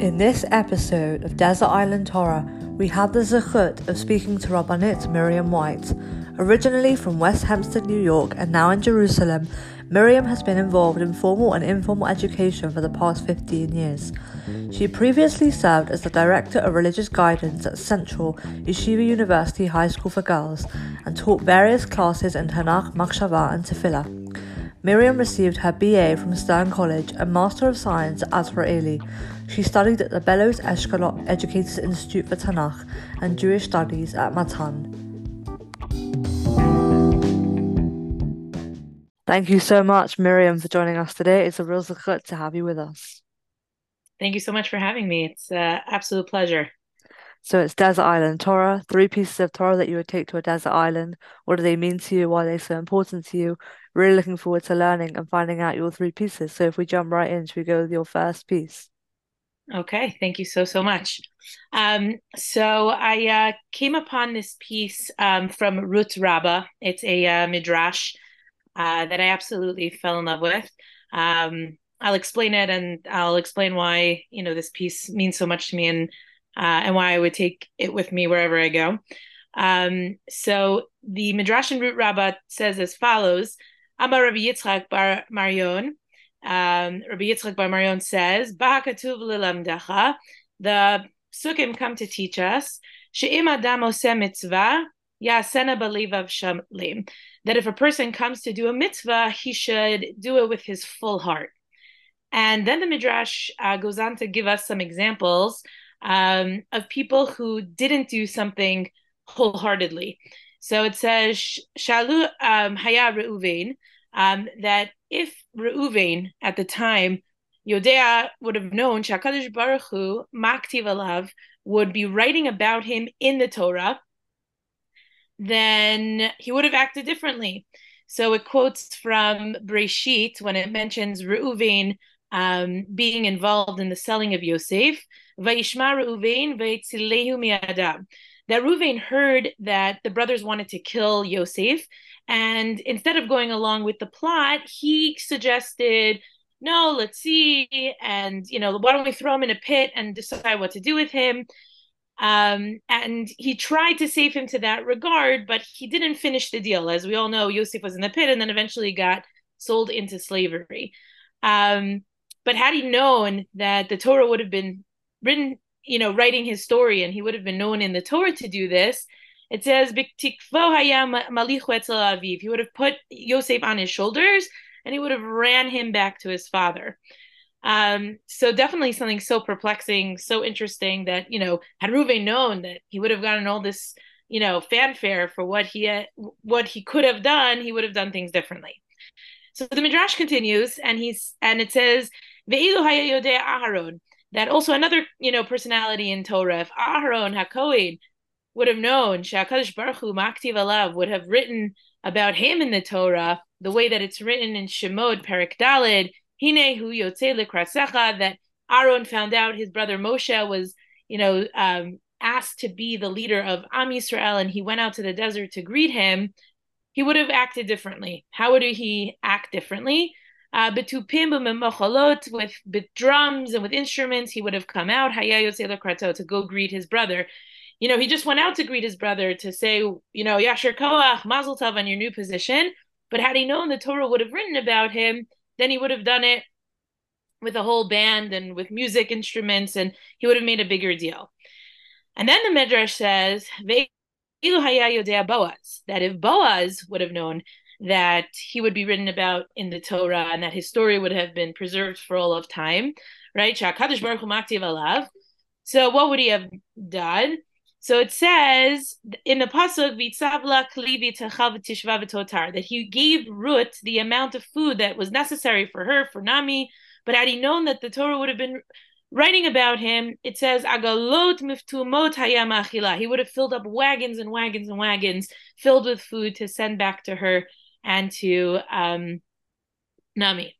In this episode of Desert Island Torah, we had the zechut of speaking to Rabbanit Miriam White. Originally from West Hempstead, New York, and now in Jerusalem, Miriam has been involved in formal and informal education for the past 15 years. She previously served as the Director of Religious Guidance at Central Yeshiva University High School for Girls and taught various classes in Tanakh, Machshava, and Tefillah. Miriam received her BA from Stern College and Master of Science at Azrieli. She studied at the Bellows Eshkolot Educators Institute for Tanakh and Jewish Studies at Matan. Thank you so much, Miriam, for joining us today. It's a real zechut to have you with us. Thank you so much for having me. It's an absolute pleasure. So it's Desert Island Torah, three pieces of Torah that you would take to a desert island. What do they mean to you? Why are they so important to you? Really looking forward to learning and finding out your three pieces. So if we jump right in, should we go with your first piece? Okay, thank you so so much. Um, so I uh, came upon this piece um, from Ruth Rabbah. It's a uh, midrash uh, that I absolutely fell in love with. Um, I'll explain it, and I'll explain why you know this piece means so much to me, and uh, and why I would take it with me wherever I go. Um, so the midrash in Ruth Rabbah says as follows: Amar Rabbi Yitzchak Bar Marion um, Rabbi Yitzchak Bar Marion says, "Ba'akatuv lilamdecha." The sukkim come to teach us she'im adam mitzvah yasena belivav shamlim. That if a person comes to do a mitzvah, he should do it with his full heart. And then the midrash uh, goes on to give us some examples um, of people who didn't do something wholeheartedly. So it says, "Shalu um, haya reuven." Um, that if Reuven at the time, Yodea would have known Shakadosh Baruch Hu, Maktiv Alav, would be writing about him in the Torah, then he would have acted differently. So it quotes from Breshit when it mentions Reuven um, being involved in the selling of Yosef. That Reuven heard that the brothers wanted to kill Yosef, and instead of going along with the plot, he suggested, no, let's see. And, you know, why don't we throw him in a pit and decide what to do with him? Um, and he tried to save him to that regard, but he didn't finish the deal. As we all know, Yosef was in the pit and then eventually got sold into slavery. Um, but had he known that the Torah would have been written, you know, writing his story, and he would have been known in the Torah to do this, it says. He would have put Yosef on his shoulders and he would have ran him back to his father. Um, so definitely something so perplexing, so interesting that, you know, had Reuven known that he would have gotten all this, you know, fanfare for what he had, what he could have done, he would have done things differently. So the Midrash continues and he's and it says, Aharon, that also another, you know, personality in Torah, if Aharon HaKohen would have known, Shakadosh Baruch Hu Maktiv Alav would have written about him in the Torah the way that it's written in Shemot Perik Dalid, Hine Hu Yotze Lekrasecha, that Aaron found out his brother Moshe was, you know, um, asked to be the leader of Am Yisrael, and he went out to the desert to greet him. He would have acted differently. How would he act differently? Uh, with with drums and with instruments, he would have come out to go greet his brother you know, he just went out to greet his brother to say, you know, Yasher Koach, Mazel Tov on your new position. But had he known the Torah would have written about him, then he would have done it with a whole band and with music instruments, and he would have made a bigger deal. And then the Midrash says, Boaz, that if Boaz would have known that he would be written about in the Torah and that his story would have been preserved for all of time, right? So what would he have done? So it says in the pasuk "Vitzavla klivi tishva v'totar" that he gave Ruth the amount of food that was necessary for her for Naomi. But had he known that the Torah would have been writing about him, it says agalot miftumot hayam achila. He would have filled up wagons and wagons and wagons filled with food to send back to her and to um, Naomi.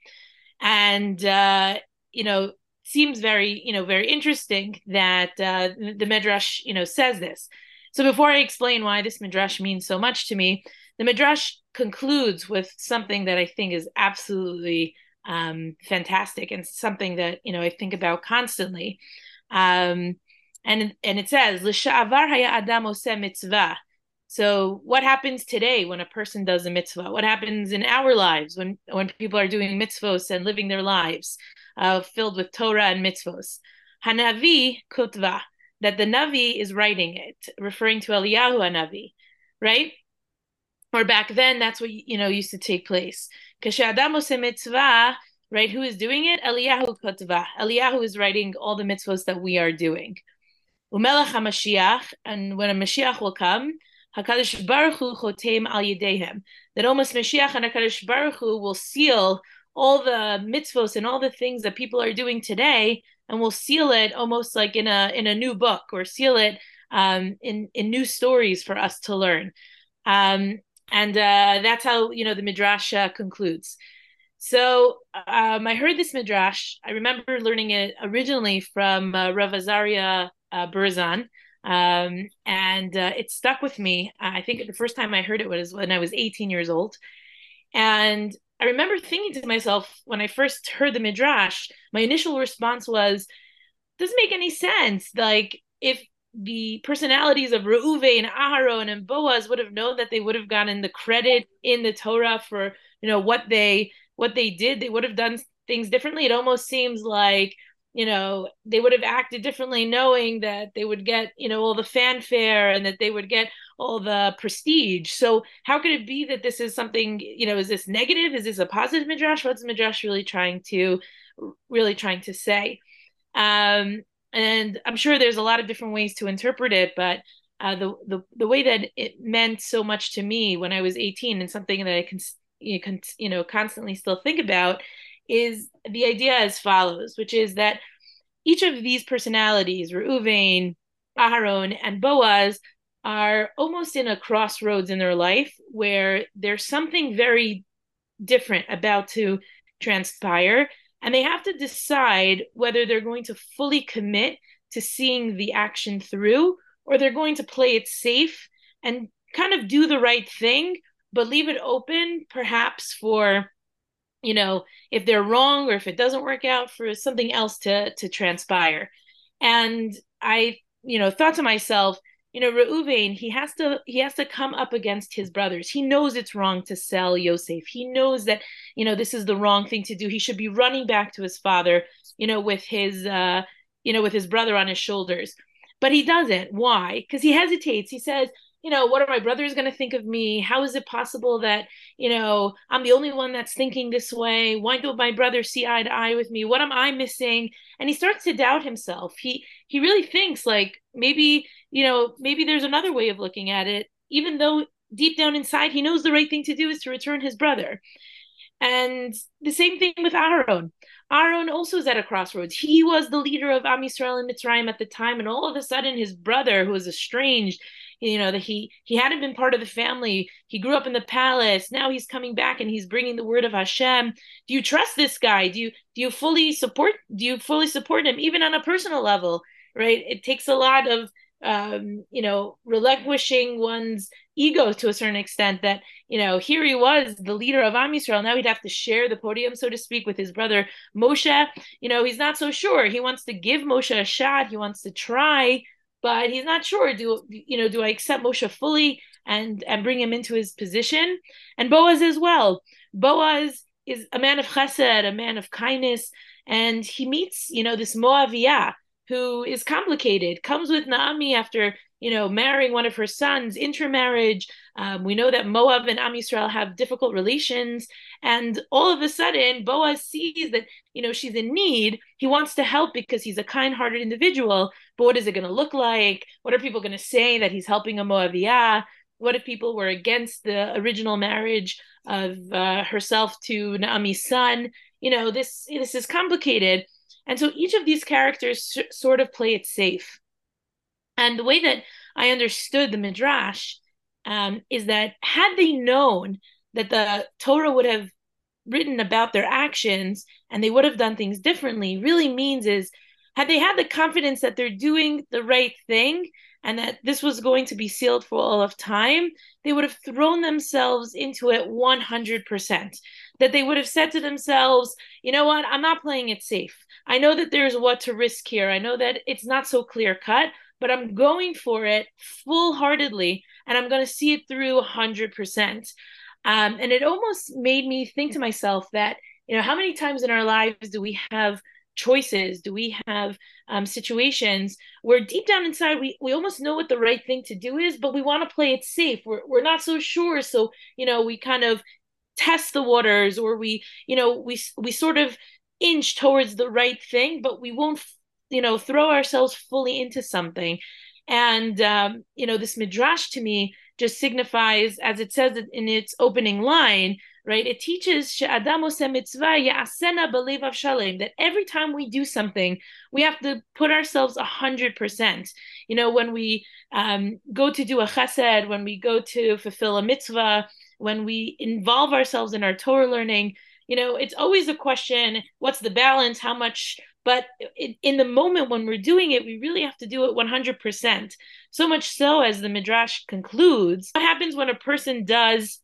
And uh, you know, seems very you know very interesting that uh, the midrash you know says this so before i explain why this midrash means so much to me the midrash concludes with something that i think is absolutely um, fantastic and something that you know I think about constantly. Um, and and it says l'sha'avar haya adam mitzvah. So what happens today when a person does a mitzvah? What happens in our lives when when people are doing mitzvos and living their lives uh, filled with Torah and mitzvos? Hanavi kutva that the navi is writing it, referring to Eliyahu Hanavi, right? Or back then, that's what you know used to take place. mitzvah, right? Who is doing it? Eliyahu kutva. Eliyahu is writing all the mitzvos that we are doing. Umelech HaMashiach, and when a Mashiach will come, Hakadosh Baruch Hu chotem al yedehem. That almost Mashiach and Hakadosh Baruch Hu will seal all the mitzvos and all the things that people are doing today, and will seal it almost like in a in a new book or seal it um, in in new stories for us to learn. Um, and uh, that's how you know the midrash uh, concludes. So um, I heard this midrash. I remember learning it originally from uh, Rav Azaria uh, Berzon, um, and uh, it stuck with me. I think the first time I heard it was when I was 18 years old, and I remember thinking to myself when I first heard the midrash, my initial response was, "Doesn't make any sense. Like if the personalities of Reuven and Aharon and Boaz would have known that they would have gotten the credit in the Torah for you know what they what they did, they would have done things differently. It almost seems like you know they would have acted differently knowing that they would get you know all the fanfare and that they would get all the prestige. So how could it be that this is something you know is this negative? Is this a positive midrash? What's midrash really trying to really trying to say? Um and i'm sure there's a lot of different ways to interpret it but uh, the, the the way that it meant so much to me when I was 18 and something that I can you, can, you know constantly still think about is the idea as follows, which is that each of these personalities, Reuven, Aharon, and Boaz, are almost in a crossroads in their life where there's something very different about to transpire. And they have to decide whether they're going to fully commit to seeing the action through or they're going to play it safe and kind of do the right thing, but leave it open perhaps for you know if they're wrong or if it doesn't work out for something else to to transpire and i you know thought to myself you know Reuven, he has to he has to come up against his brothers. He knows it's wrong to sell Yosef. He knows that you know this is the wrong thing to do. He should be running back to his father, you know, with his uh you know with his brother on his shoulders. But he doesn't. Why? Because he hesitates. He says, you know, what are my brothers going to think of me? How is it possible that, you know, I'm the only one that's thinking this way? Why don't my brothers see eye to eye with me? What am I missing? And he starts to doubt himself. He he really thinks like maybe, you know, maybe there's another way of looking at it, even though deep down inside he knows the right thing to do is to return his brother. And the same thing with Aaron. Aaron also is at a crossroads. He was the leader of Am Yisrael and Mitzrayim at the time, and all of a sudden, his brother, who was estranged, you know that he he hadn't been part of the family. He grew up in the palace. Now he's coming back and he's bringing the word of hashem. Do you trust this guy? Do you do you fully support do you fully support him even on a personal level right? It takes a lot of um you know relinquishing one's ego to a certain extent that you know here he was the leader of Am Yisrael. Now he'd have to share the podium so to speak with his brother Moshe. You know he's not so sure. He wants to give Moshe a shot. He wants to try but he's not sure. Do you know? Do I accept Moshe fully and and bring him into his position? And Boaz as well. Boaz is a man of chesed, a man of kindness, and he meets you know this Moaviah who is complicated. Comes with Naomi after you know marrying one of her sons, intermarriage. Um, we know that Moab and Am Yisrael have difficult relations, and all of a sudden Boaz sees that you know she's in need. He wants to help because he's a kind-hearted individual, but what is it going to look like? What are people going to say that he's helping a Moaviyah? What if people were against the original marriage of uh, herself to Naomi's son? You know, this this is complicated, and so each of these characters sort of play it safe. And the way that I understood the midrash um, is that had they known that the Torah would have written about their actions and they would have done things differently, really means is had they had the confidence that they're doing the right thing and that this was going to be sealed for all of time, they would have thrown themselves into it 100%. that they would have said to themselves, you know what, I'm not playing it safe. I know that there's what to risk here. I know that it's not so clear cut, but I'm going for it full heartedly and I'm going to see it through 100%. Um, and it almost made me think to myself that, you know, how many times in our lives do we have choices? Do we have um, situations where deep down inside we, we almost know what the right thing to do is, but we want to play it safe? We're, we're not so sure. So, you know, we kind of test the waters or we, you know, we, we sort of inch towards the right thing, but we won't you know throw ourselves fully into something. And um, you know this midrash to me just signifies as it says in its opening line right? It teaches that every time we do something we have to put ourselves a hundred percent. You know when we um, go to do a chesed when we go to fulfill a mitzvah when we involve ourselves in our torah learning you know it's always a question what's the balance? How much but in the moment when we're doing it, we really have to do it 100%. So much so, as the Midrash concludes, what happens when a person does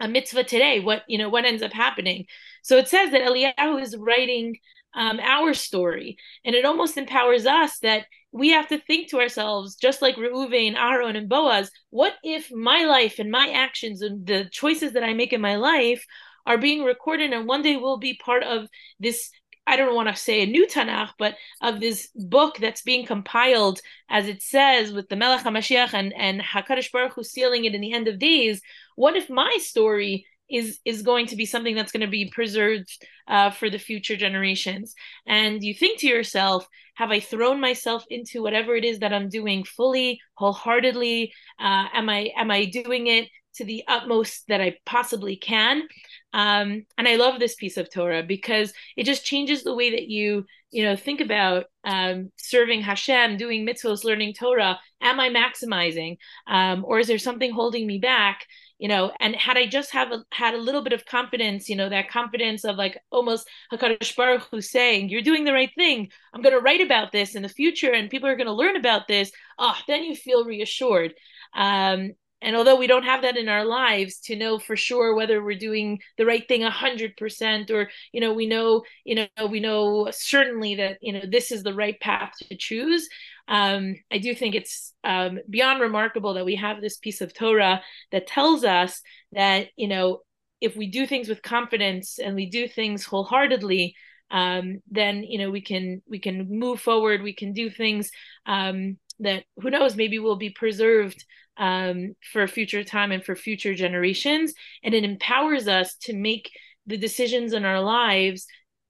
a mitzvah today? What, you know, what ends up happening? So it says that Eliyahu is writing um, our story, and it almost empowers us that we have to think to ourselves, just like Reuven, Aaron, and Boaz, what if my life and my actions and the choices that I make in my life are being recorded and one day will be part of this I don't want to say a new Tanakh, but of this book that's being compiled, as it says, with the Melech HaMashiach and, and HaKadosh Baruch Hu sealing it in the end of days. What if my story is is going to be something that's going to be preserved uh, for the future generations? And you think to yourself, have I thrown myself into whatever it is that I'm doing fully, wholeheartedly? Uh, am I am I doing it to the utmost that I possibly can? Um, and I love this piece of Torah because it just changes the way that you, you know, think about um, serving Hashem, doing mitzvahs, learning Torah. Am I maximizing, um, or is there something holding me back? You know, and had I just have a, had a little bit of confidence, you know, that confidence of like almost Hakadosh Baruch Hu saying, "You're doing the right thing. I'm going to write about this in the future, and people are going to learn about this." Ah, oh, then you feel reassured. Um, and although we don't have that in our lives to know for sure whether we're doing the right thing 100% or you know we know you know we know certainly that you know this is the right path to choose um, i do think it's um, beyond remarkable that we have this piece of torah that tells us that you know if we do things with confidence and we do things wholeheartedly um, then you know we can we can move forward we can do things um, that who knows maybe will be preserved um, for a future time and for future generations. And it empowers us to make the decisions in our lives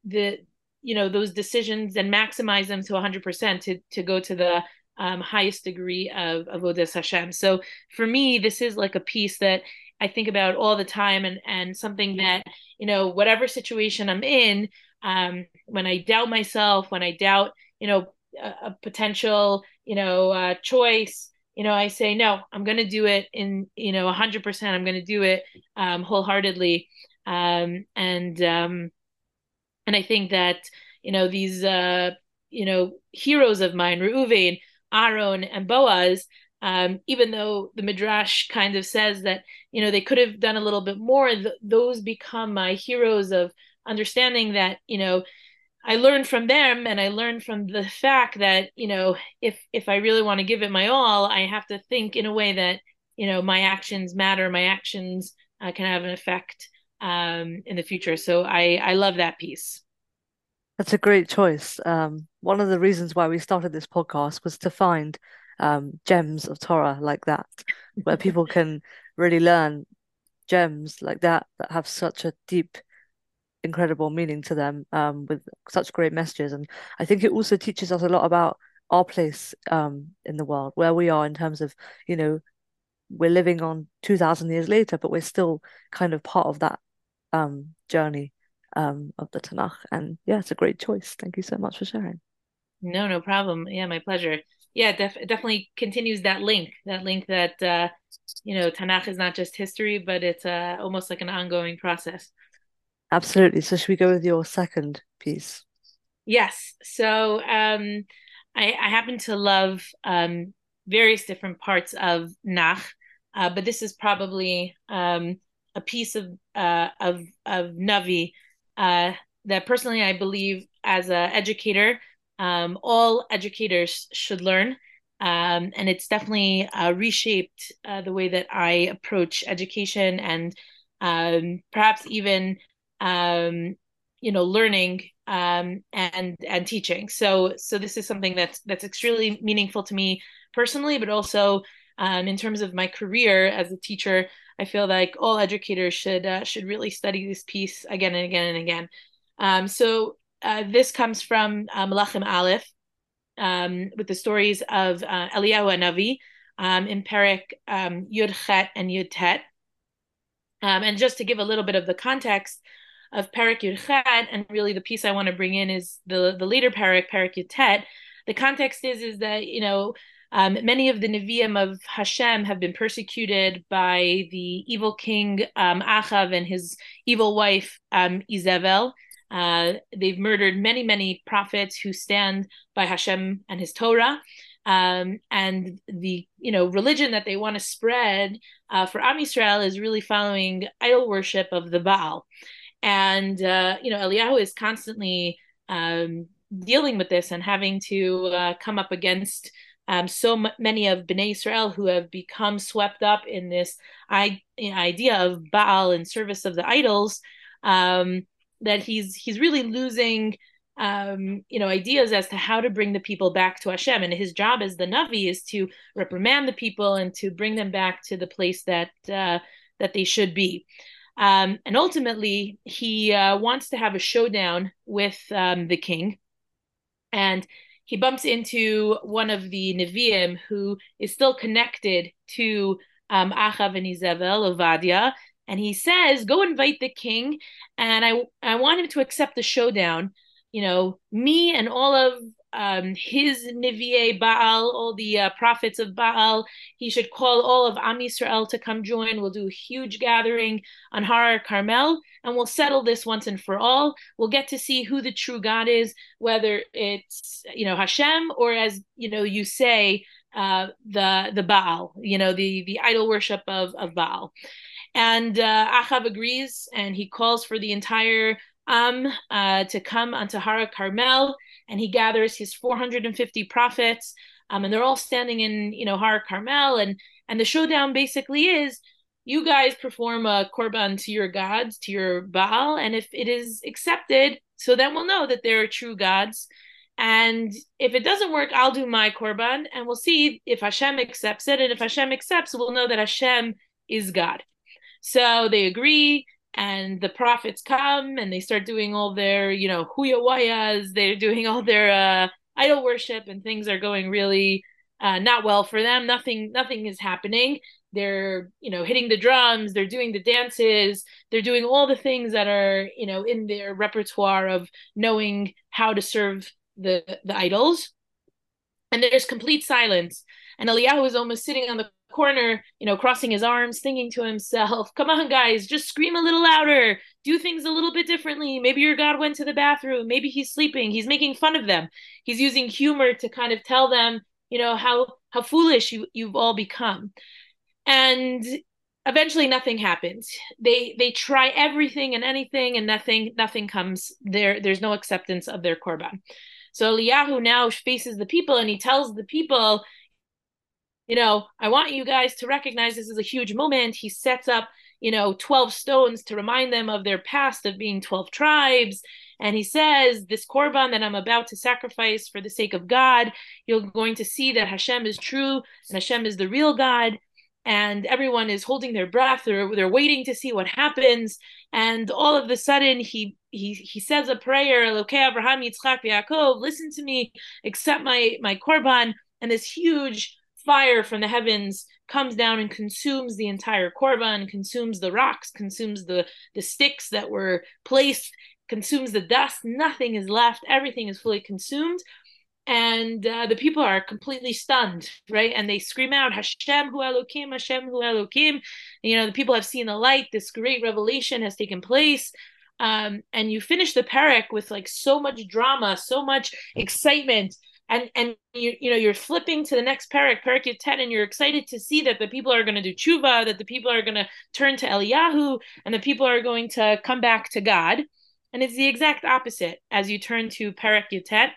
that you know those decisions and maximize them to 100% to to go to the um, highest degree of of avodas Hashem. So for me, this is like a piece that I think about all the time, and and something that you know whatever situation I'm in, um, when I doubt myself, when I doubt you know a, potential you know uh, choice, you know, I say, no, I'm going to do it in, you know, 100%. I'm going to do it um, wholeheartedly. Um, and, um, and I think that, you know, these, uh, you know, heroes of mine, Reuven, Aaron, and Boaz, um, even though the Midrash kind of says that, you know, they could have done a little bit more, th- those become my heroes of understanding that, you know, I learned from them and I learned from the fact that, you know, if if I really want to give it my all, I have to think in a way that, you know, my actions matter, my actions uh, can have an effect um, in the future. So I I love that piece. That's a great choice. Um, one of the reasons why we started this podcast was to find um, gems of Torah like that, where people can really learn gems like that that have such a deep incredible meaning to them um, with such great messages. And I think it also teaches us a lot about our place um, in the world, where we are in terms of, you know, we're living on 2000 years later, but we're still kind of part of that um, journey um, of the Tanakh. And yeah, it's a great choice. Thank you so much for sharing. No, no problem. Yeah, my pleasure. Yeah, def- definitely continues that link, that link that, uh, you know, Tanakh is not just history, but it's uh, almost like an ongoing process. Absolutely. So should we go with your second piece? Yes. So um, I, I happen to love um, various different parts of Nach, uh, but this is probably um, a piece of uh, of of Navi uh, that personally I believe as an educator, um, all educators should learn. Um, and it's definitely uh, reshaped uh, the way that I approach education and um, perhaps even um, you know learning um, and and teaching. So so this is something that's that's extremely meaningful to me personally, but also um, in terms of my career as a teacher. I feel like all educators should uh, should really study this piece again and again and again. Um, so uh, this comes from uh, Malachim Aleph um, with the stories of uh, Eliyahu Navi um, in Perek um, Yud Chet and Yud Tet. Um, and just to give a little bit of the context of Perek Yudchet, and really the piece I want to bring in is the the later Perek, Perek Yud Tet. The context is is that you know um, many of the Nevi'im of Hashem have been persecuted by the evil king um, Achav and his evil wife um. Uh, they've murdered many, many prophets who stand by Hashem and His Torah. Um, and the you know religion that they want to spread uh, for Am Yisrael is really following idol worship of the Baal, and uh, you know Eliyahu is constantly um, dealing with this and having to uh, come up against um, so m- many of Bnei Israel who have become swept up in this I- idea of Baal in service of the idols. Um, that he's he's really losing um, you know, ideas as to how to bring the people back to Hashem. And his job as the Navi is to reprimand the people and to bring them back to the place that uh, that they should be. Um, and ultimately, he uh, wants to have a showdown with um, the king, and he bumps into one of the Nevi'im who is still connected to um, Achav and Izabel, Ovadia, and he says, "Go invite the king, and I I want him to accept the showdown. You know, me and all of um, his Nivier Baal, all the uh, prophets of Baal. He should call all of Am Yisrael to come join. We'll do a huge gathering on Har Carmel, and we'll settle this once and for all. We'll get to see who the true God is, whether it's you know Hashem or as you know you say uh, the the Baal, you know the the idol worship of of Baal. And uh, Achav agrees, and he calls for the entire Am uh, to come onto Hara Carmel, and he gathers his 450 prophets, um, and they're all standing in, you know, Hara Carmel, and and the showdown basically is, you guys perform a korban to your gods, to your Baal, and if it is accepted, so then we'll know that there are true gods. And if it doesn't work, I'll do my korban, and we'll see if Hashem accepts it. And if Hashem accepts, we'll know that Hashem is God. So they agree, and the prophets come and they start doing all their, you know, huyawayas. They're doing all their uh, idol worship, and things are going really uh, not well for them. Nothing, nothing is happening. They're, you know, hitting the drums. They're doing the dances. They're doing all the things that are, you know, in their repertoire of knowing how to serve the the idols. And there's complete silence. And Eliyahu is almost sitting on the corner, you know, crossing his arms, thinking to himself, come on, guys, just scream a little louder, do things a little bit differently. Maybe your God went to the bathroom, maybe he's sleeping, he's making fun of them. He's using humor to kind of tell them, you know, how how foolish you, you've all become. And eventually nothing happens. They they try everything and anything and nothing nothing comes there there's no acceptance of their korban. So Eliyahu now faces the people and he tells the people, you know, I want you guys to recognize this is a huge moment. He sets up, you know, 12 stones to remind them of their past of being 12 tribes. And he says, This korban that I'm about to sacrifice for the sake of God, you're going to see that Hashem is true and Hashem is the real God. And everyone is holding their breath. They're, they're waiting to see what happens. And all of a sudden, he he he says a prayer, Elokei Abraham, Yitzchak, Yaakov, listen to me, accept my my korban. And this huge fire from the heavens comes down and consumes the entire korban, consumes the rocks, consumes the the sticks that were placed, consumes the dust. Nothing is left. Everything is fully consumed. And uh, the people are completely stunned, right? And they scream out, Hashem hu Elokim, Hashem hu Elokim. You know, the people have seen the light. This great revelation has taken place. Um, and you finish the parak with like so much drama, so much excitement and and you you know you're flipping to the next parak, parak Tet, and you're excited to see that the people are going to do tshuva, that the people are going to turn to Eliyahu, and the people are going to come back to God. And it's the exact opposite as you turn to parak Tet.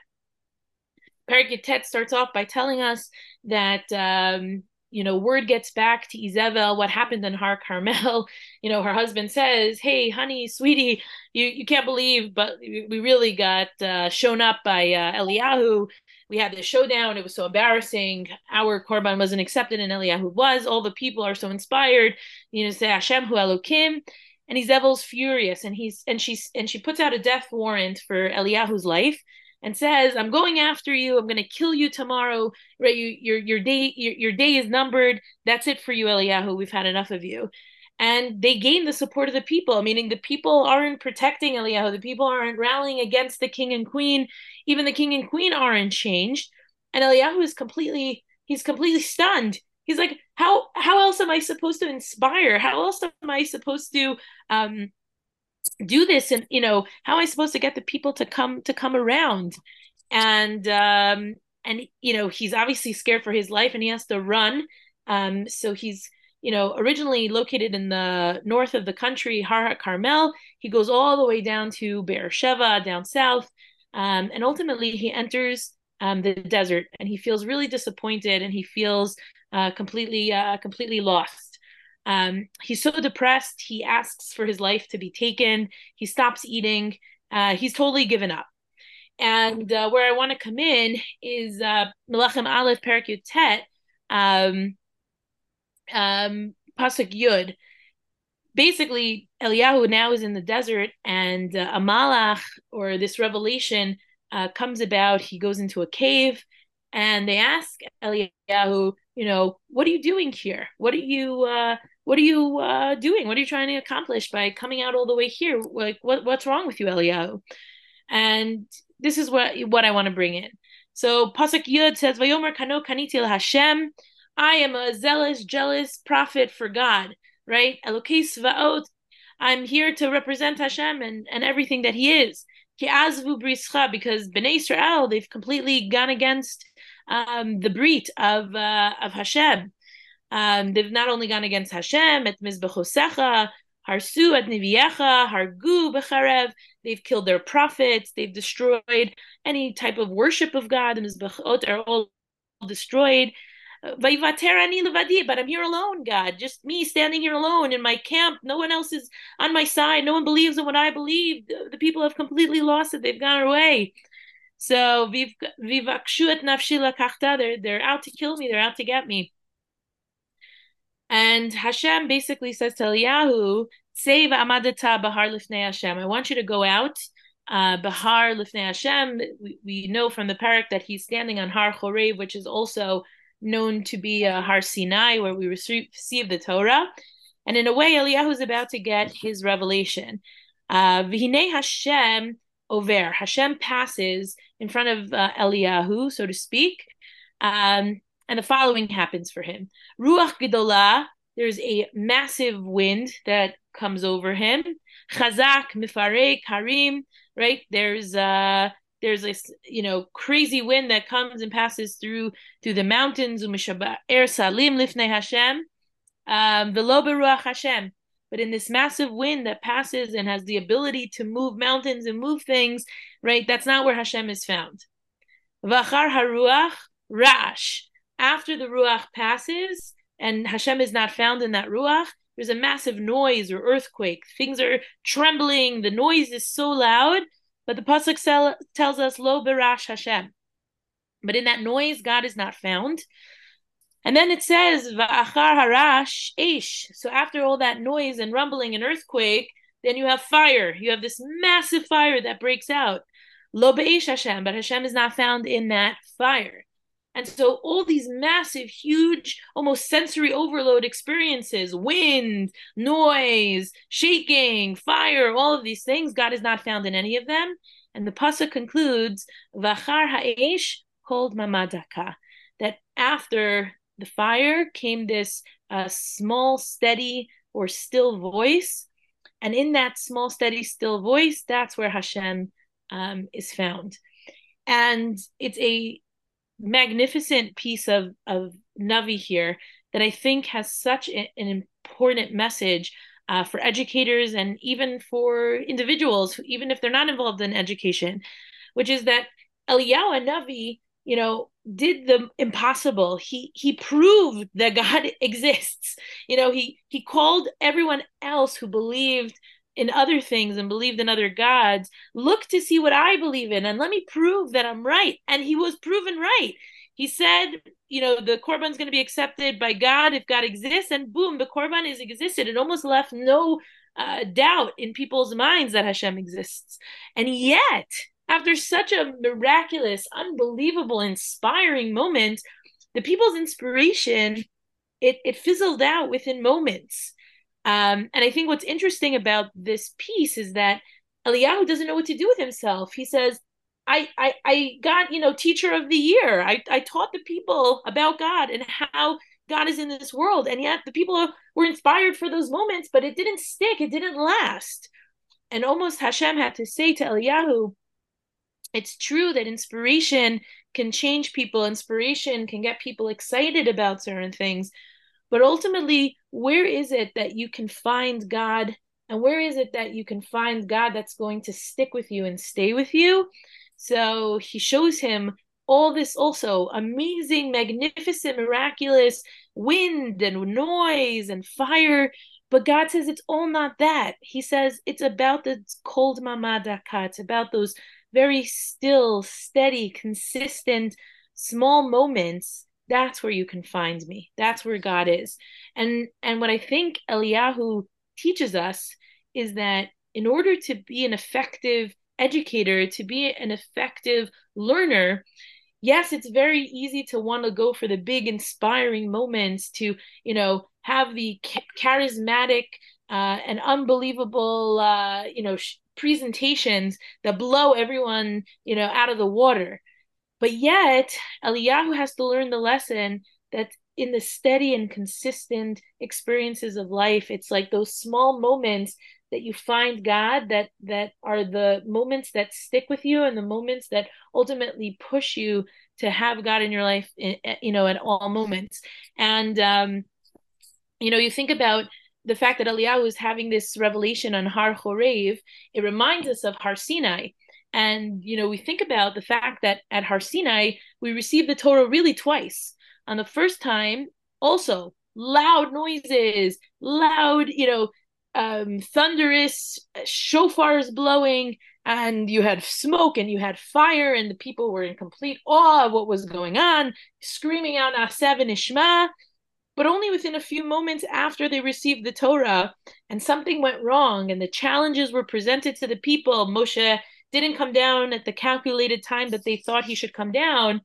Parak Tet starts off by telling us that um, you know, word gets back to Izebel what happened in Har Carmel. You know, her husband says, "Hey, honey, sweetie, you you can't believe, but we really got uh, shown up by uh, Eliyahu. We had this showdown. It was so embarrassing. Our korban wasn't accepted, and Eliyahu was. All the people are so inspired. You know, say Hashem Hu Elokim." And Izebel's furious, and he's and she's and she puts out a death warrant for Eliyahu's life and says, "I'm going after you. I'm going to kill you tomorrow. Right? You, your your day your, your day is numbered. That's it for you, Eliyahu. We've had enough of you." And they gain the support of the people, meaning the people aren't protecting Eliyahu. The people aren't rallying against the king and queen. Even the king and queen aren't changed. And Eliyahu is completely he's completely stunned. He's like, how how else am I supposed to inspire? How else am I supposed to um, do this and you know how am i supposed to get the people to come to come around and um and you know he's obviously scared for his life and he has to run um so he's you know originally located in the north of the country har carmel he goes all the way down to beersheba down south um and ultimately he enters um the desert and he feels really disappointed and he feels uh completely uh completely lost um, he's so depressed, he asks for his life to be taken. He stops eating. Uh, he's totally given up. And uh, where I want to come in is uh, Melachim Aleph Perak Tet, um, um, Pasuk Yud. Basically, Eliyahu now is in the desert, and uh, a malach or this revelation uh, comes about. He goes into a cave, and they ask Eliyahu, you know, what are you doing here? What are you? Uh, what are you uh, doing? What are you trying to accomplish by coming out all the way here? Like, what what's wrong with you, Eliyahu? And this is what what I want to bring in. So Pasuk Yud says, "Vayomer kano kaniti Hashem." I am a zealous, jealous prophet for God, right? Elokis va'ot. I'm here to represent Hashem and, and everything that He is. Ki azvu brischa, because Bnei Israel they've completely gone against um, the brit of uh, of Hashem. Um, they've not only gone against Hashem at Mizbechosecha, Harsu at Niviecha, Hargu becharev. They've killed their prophets. They've destroyed any type of worship of God. The Mizbechot are all destroyed. But I'm here alone, God. Just me standing here alone in my camp. No one else is on my side. No one believes in what I believe. The people have completely lost it. They've gone away. So they're, they're out to kill me. They're out to get me. And Hashem basically says to Eliyahu, Save Amadata Bahar Lifnei Hashem. I want you to go out. Uh, Bahar Lifnei Hashem. We, we know from the parak that he's standing on Har Chorev, which is also known to be a Har Sinai, where we receive, the Torah. And in a way, Eliyahu is about to get his revelation. Uh, Hashem over. Hashem passes in front of uh, Eliyahu, so to speak. Um, and the following happens for him. Ruach Gedolah, there's a massive wind that comes over him. Chazak, Mifarek, Harim, right? There's uh there's this you know crazy wind that comes and passes through through the mountains. Er Salim Lifnei Hashem, um, Veloberuach Hashem. But in this massive wind that passes and has the ability to move mountains and move things, right? That's not where Hashem is found. Vachar Haruach Rash after the ruach passes and Hashem is not found in that ruach, there's a massive noise or earthquake. Things are trembling. The noise is so loud, but the pasuk tells us lo berash Hashem. But in that noise, God is not found. And then it says va'achar harash ish. So after all that noise and rumbling and earthquake, then you have fire. You have this massive fire that breaks out. Lo be'ish Hashem, but Hashem is not found in that fire. And so all these massive, huge, almost sensory overload experiences, wind, noise, shaking, fire, all of these things, God is not found in any of them. And the pasuk concludes, Vachar ha'esh kol demamah daka, that after the fire came this uh, small, steady, or still voice. And in that small, steady, still voice, that's where Hashem um, is found. And it's a magnificent piece of of Navi here that I think has such an important message uh, for educators and even for individuals, even if they're not involved in education, which is that Eliyahu Navi, you know, did the impossible. He he proved that God exists. You know, he he called everyone else who believed in other things and believed in other gods, look to see what I believe in and let me prove that I'm right. And he was proven right. He said, you know, the korban is going to be accepted by God if God exists, and boom, the korban is existed. It almost left no uh, doubt in people's minds that Hashem exists. And yet, after such a miraculous, unbelievable, inspiring moment, the people's inspiration it it fizzled out within moments. Um, and I think what's interesting about this piece is that Eliyahu doesn't know what to do with himself. He says, I, I I got, you know, teacher of the year. I, I taught the people about God and how God is in this world. And yet the people were inspired for those moments, but it didn't stick, it didn't last. And almost Hashem had to say to Eliyahu, it's true that inspiration can change people, inspiration can get people excited about certain things. But ultimately, where is it that you can find God? And where is it that you can find God that's going to stick with you and stay with you? So he shows him all this also amazing, magnificent, miraculous wind and noise and fire. But God says it's all not that. He says it's about the kol demamah daka. It's about those very still, steady, consistent, small moments. That's where you can find me. That's where God is. And and what I think Eliyahu teaches us is that in order to be an effective educator, to be an effective learner, yes, it's very easy to want to go for the big inspiring moments, to, you know, have the charismatic uh, and unbelievable, uh, you know, sh- presentations that blow everyone, you know, out of the water. But yet, Eliyahu has to learn the lesson that in the steady and consistent experiences of life, it's like those small moments that you find God that that are the moments that stick with you and the moments that ultimately push you to have God in your life eh, eh, you know at all moments. And um you know you think about the fact that Eliyahu is having this revelation on Har Chorev it reminds us of Har Sinai and you know we think about the fact that at Har Sinai we received the Torah really twice on the first time also loud noises loud you know um, thunderous shofars blowing, and you had smoke and you had fire, and the people were in complete awe of what was going on, screaming out Aseh Ishma. But only within a few moments after they received the Torah, and something went wrong, and the challenges were presented to the people. Moshe didn't come down at the calculated time that they thought he should come down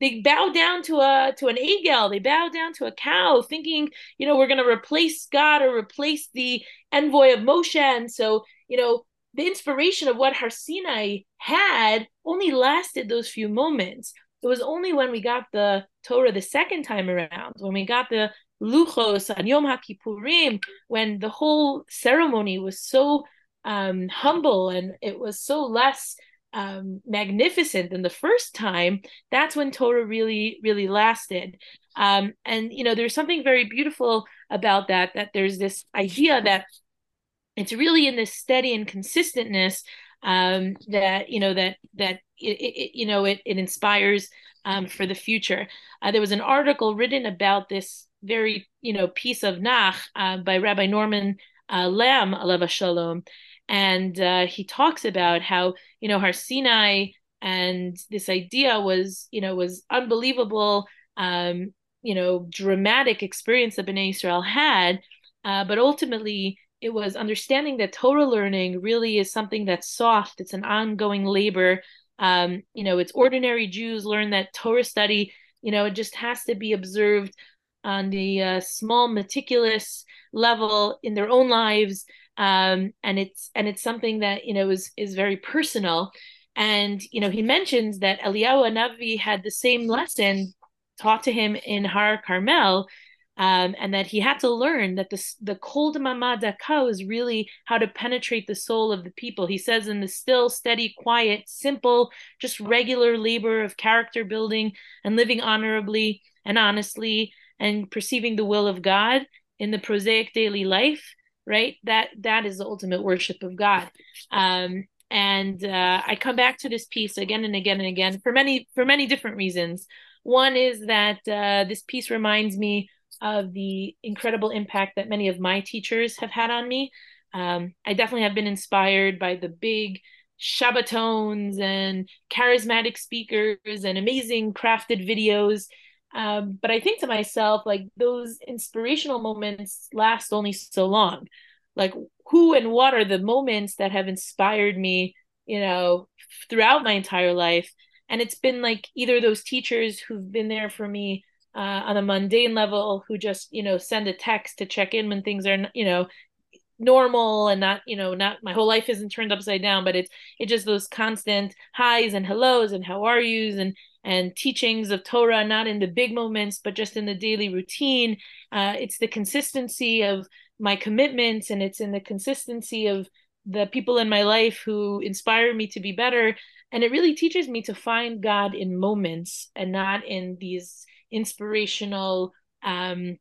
they bow down to a to an eagle. They bow down to a cow thinking you know we're going to replace god or replace the envoy of moshe. And so you know the inspiration of what har sinai had only lasted those few moments. It was only when we got the torah the second time around when we got the luchos on yom hakippurim when the whole ceremony was so um, humble and it was so less um, magnificent than the first time, that's when Torah really, really lasted. Um, and you know, there's something very beautiful about that. That there's this idea that it's really in this steady and consistentness um, that you know that that it, it you know it it inspires um, for the future. Uh, there was an article written about this very you know piece of Nach uh, by Rabbi Norman uh, Lamm, Alav Shalom, and uh, he talks about how you know Har Sinai and this idea was you know was unbelievable um, you know dramatic experience that Bnei Israel had, uh, but ultimately it was understanding that Torah learning really is something that's soft. It's an ongoing labor. Um, you know, it's ordinary Jews learn that Torah study. You know, it just has to be observed on the uh, small, meticulous level in their own lives um, and it's and it's something that you know is is very personal. And you know, he mentions that Eliyahu Navi had the same lesson taught to him in Har Carmel, um, and that he had to learn that the the kol demamah daka is really how to penetrate the soul of the people. He says in the still, steady, quiet, simple, just regular labor of character building and living honorably and honestly and perceiving the will of God in the prosaic daily life, right? That that is the ultimate worship of God. Um, and uh, I come back to this piece again and again and again for many for many different reasons. One is that uh, this piece reminds me of the incredible impact that many of my teachers have had on me. Um, I definitely have been inspired by the big Shabbatones and charismatic speakers and amazing crafted videos. Um, but I think to myself, like those inspirational moments last only so long. Like, who and what are the moments that have inspired me, you know, throughout my entire life? And it's been like either those teachers who've been there for me uh, on a mundane level who just you know send a text to check in when things are you know normal and not you know not my whole life isn't turned upside down but it's it's just those constant highs and hellos and how are yous and and teachings of torah not in the big moments but just in the daily routine. Uh, it's the consistency of my commitments and it's in the consistency of the people in my life who inspire me to be better. And it really teaches me to find god in moments and not in these inspirational um,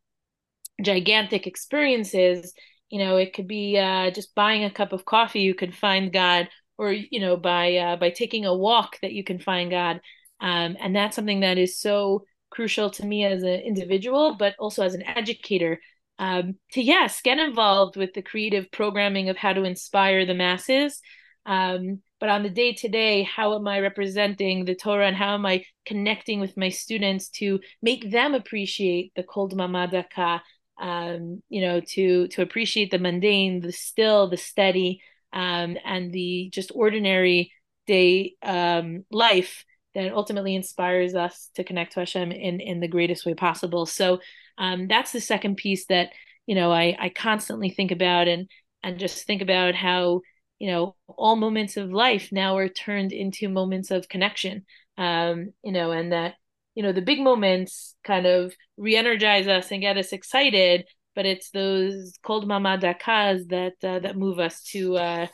gigantic experiences. You know it could be uh, just buying a cup of coffee you can find god or you know by uh, by taking a walk that you can find god um, and that's something that is so crucial to me as an individual but also as an educator um, to yes get involved with the creative programming of how to inspire the masses. Um, but on the day to day how am i representing the torah and how am i connecting with my students to make them appreciate the kol demamah daka um, you know to to appreciate the mundane the still the steady um, and the just ordinary day um, life that ultimately inspires us to connect to Hashem in in the greatest way possible. So um, that's the second piece that you know I I constantly think about and and just think about how you know all moments of life now are turned into moments of connection um you know and that you know the big moments kind of re-energize us and get us excited but it's those kol demamah dakas that uh, that move us to uh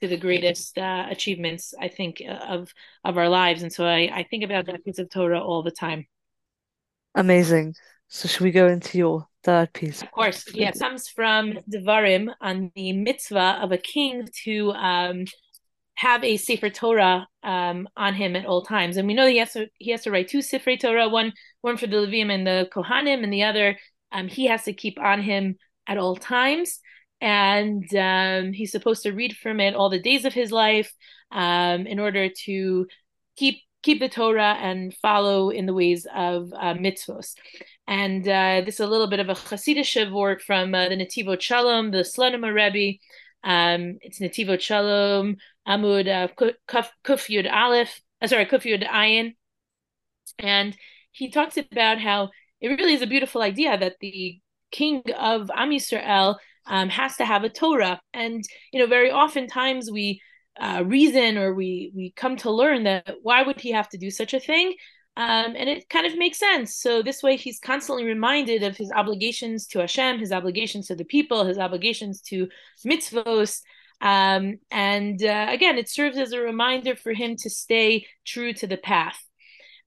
to the greatest uh, achievements i think uh, of of our lives and so i i think about that piece of torah all the time amazing so should we go into your third piece. Of course, yeah, it comes from Devarim on the mitzvah of a king to um, have a Sefer Torah um, on him at all times. And we know he has to he has to write two Sefer Torah, one one for the Levim and the Kohanim, and the other um, he has to keep on him at all times. And um, he's supposed to read from it all the days of his life um, in order to keep keep the Torah and follow in the ways of uh, mitzvos. And uh, this is a little bit of a Hasidic work from uh, the Netivot Shalom, the Slonim Rebbe. Um, it's Netivot Shalom, Amud uh, Kuf, Kuf Yud Aleph, uh, sorry, Kuf Yud Ayin. And he talks about how it really is a beautiful idea that the king of Am Yisrael um, has to have a Torah. And, you know, very oftentimes we uh, reason or we we come to learn that why would he have to do such a thing? Um, and it kind of makes sense. So this way he's constantly reminded of his obligations to hashem his obligations to the people his obligations to mitzvos. Um, and uh, again it serves as a reminder for him to stay true to the path.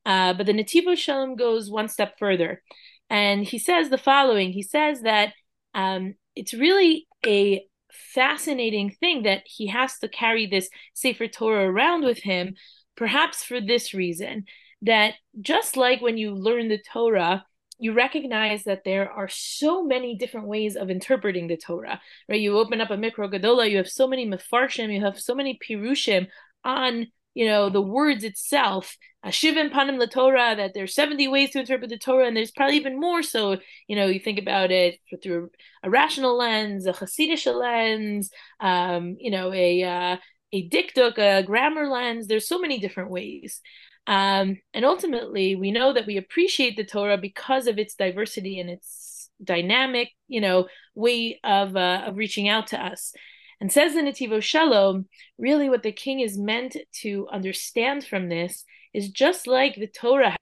Uh, but the Netivot Shalom goes one step further. And he says the following. He says that um, it's really a fascinating thing that he has to carry this Sefer Torah around with him, perhaps for this reason that just like when you learn the Torah, you recognize that there are so many different ways of interpreting the Torah, right? You open up a Mikro Gadola, you have so many Mefarshim, you have so many Pirushim on you know the words itself shivim panim la torah that there's 70 ways to interpret the torah and there's probably even more. So you know you think about it through a rational lens a hasidic lens um, you know a uh, a dikduk a grammar lens. There's so many different ways. Um, and ultimately we know that we appreciate the torah because of its diversity and its dynamic you know way of uh, of reaching out to us and says the Netivot Shalom, really what the king is meant to understand from this is just like the Torah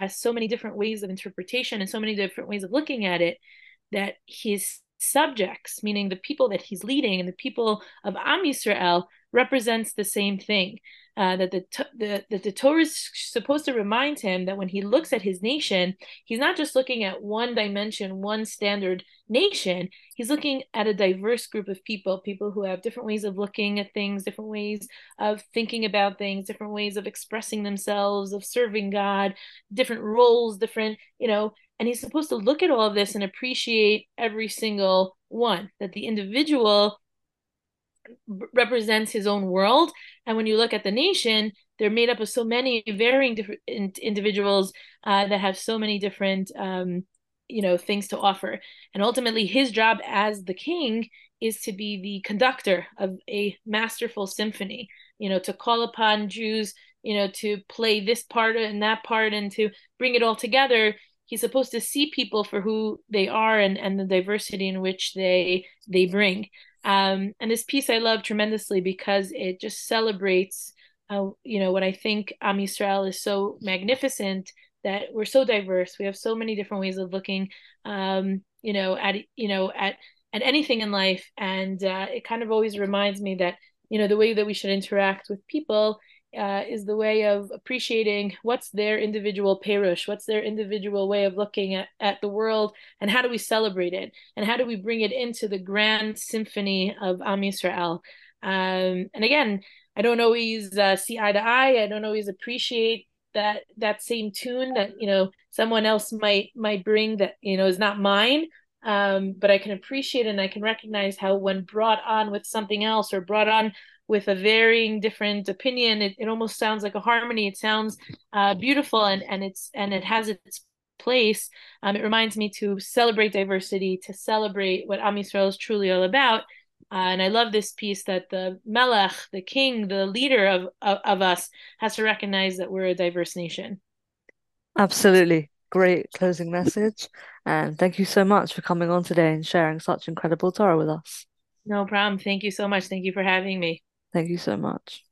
has so many different ways of interpretation and so many different ways of looking at it that his subjects, meaning the people that he's leading and the people of Am Yisrael, represents the same thing. Uh, that the, the the Torah is supposed to remind him that when he looks at his nation, he's not just looking at one dimension, one standard nation. He's looking at a diverse group of people, people who have different ways of looking at things, different ways of thinking about things, different ways of expressing themselves, of serving God, different roles, different, you know, and he's supposed to look at all of this and appreciate every single one, that the individual represents his own world. And when you look at the nation, they're made up of so many varying different individuals uh, that have so many different, um, you know, things to offer. And ultimately, his job as the king is to be the conductor of a masterful symphony. You know, to call upon Jews, you know, to play this part and that part, and to bring it all together he's supposed to see people for who they are and, and the diversity in which they they bring um, and this piece i love tremendously because it just celebrates uh, you know what i think am yisrael is so magnificent that we're so diverse. We have so many different ways of looking um, you know at you know at at anything in life. And uh, it kind of always reminds me that you know the way that we should interact with people uh, is the way of appreciating what's their individual perush, what's their individual way of looking at, at the world, and how do we celebrate it, and how do we bring it into the grand symphony of Am Yisrael. Um, and again, I don't always uh, see eye to eye. I don't always appreciate that that same tune that you know someone else might might bring that you know is not mine. Um, but I can appreciate and I can recognize how when brought on with something else or brought on with a varying different opinion it, it almost sounds like a harmony it sounds uh, beautiful and and it's and it has its place um, it reminds me to celebrate diversity to celebrate what am yisrael is truly all about uh, and I love this piece that the Melech, the king, the leader of, of, of us, has to recognize that we're a diverse nation. Absolutely. Great closing message. And thank you so much for coming on today and sharing such incredible Torah with us. No problem. Thank you so much. Thank you for having me. Thank you so much.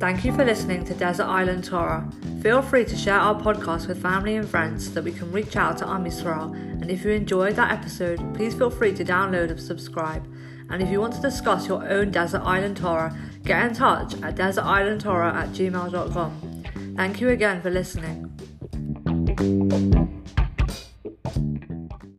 Thank you for listening to Desert Island Torah. Feel free to share our podcast with family and friends so that we can reach out to Am Yisrael. And if you enjoyed that episode, please feel free to download and subscribe. And if you want to discuss your own Desert Island Torah, get in touch at desertislandtorah at gmail.com. Thank you again for listening.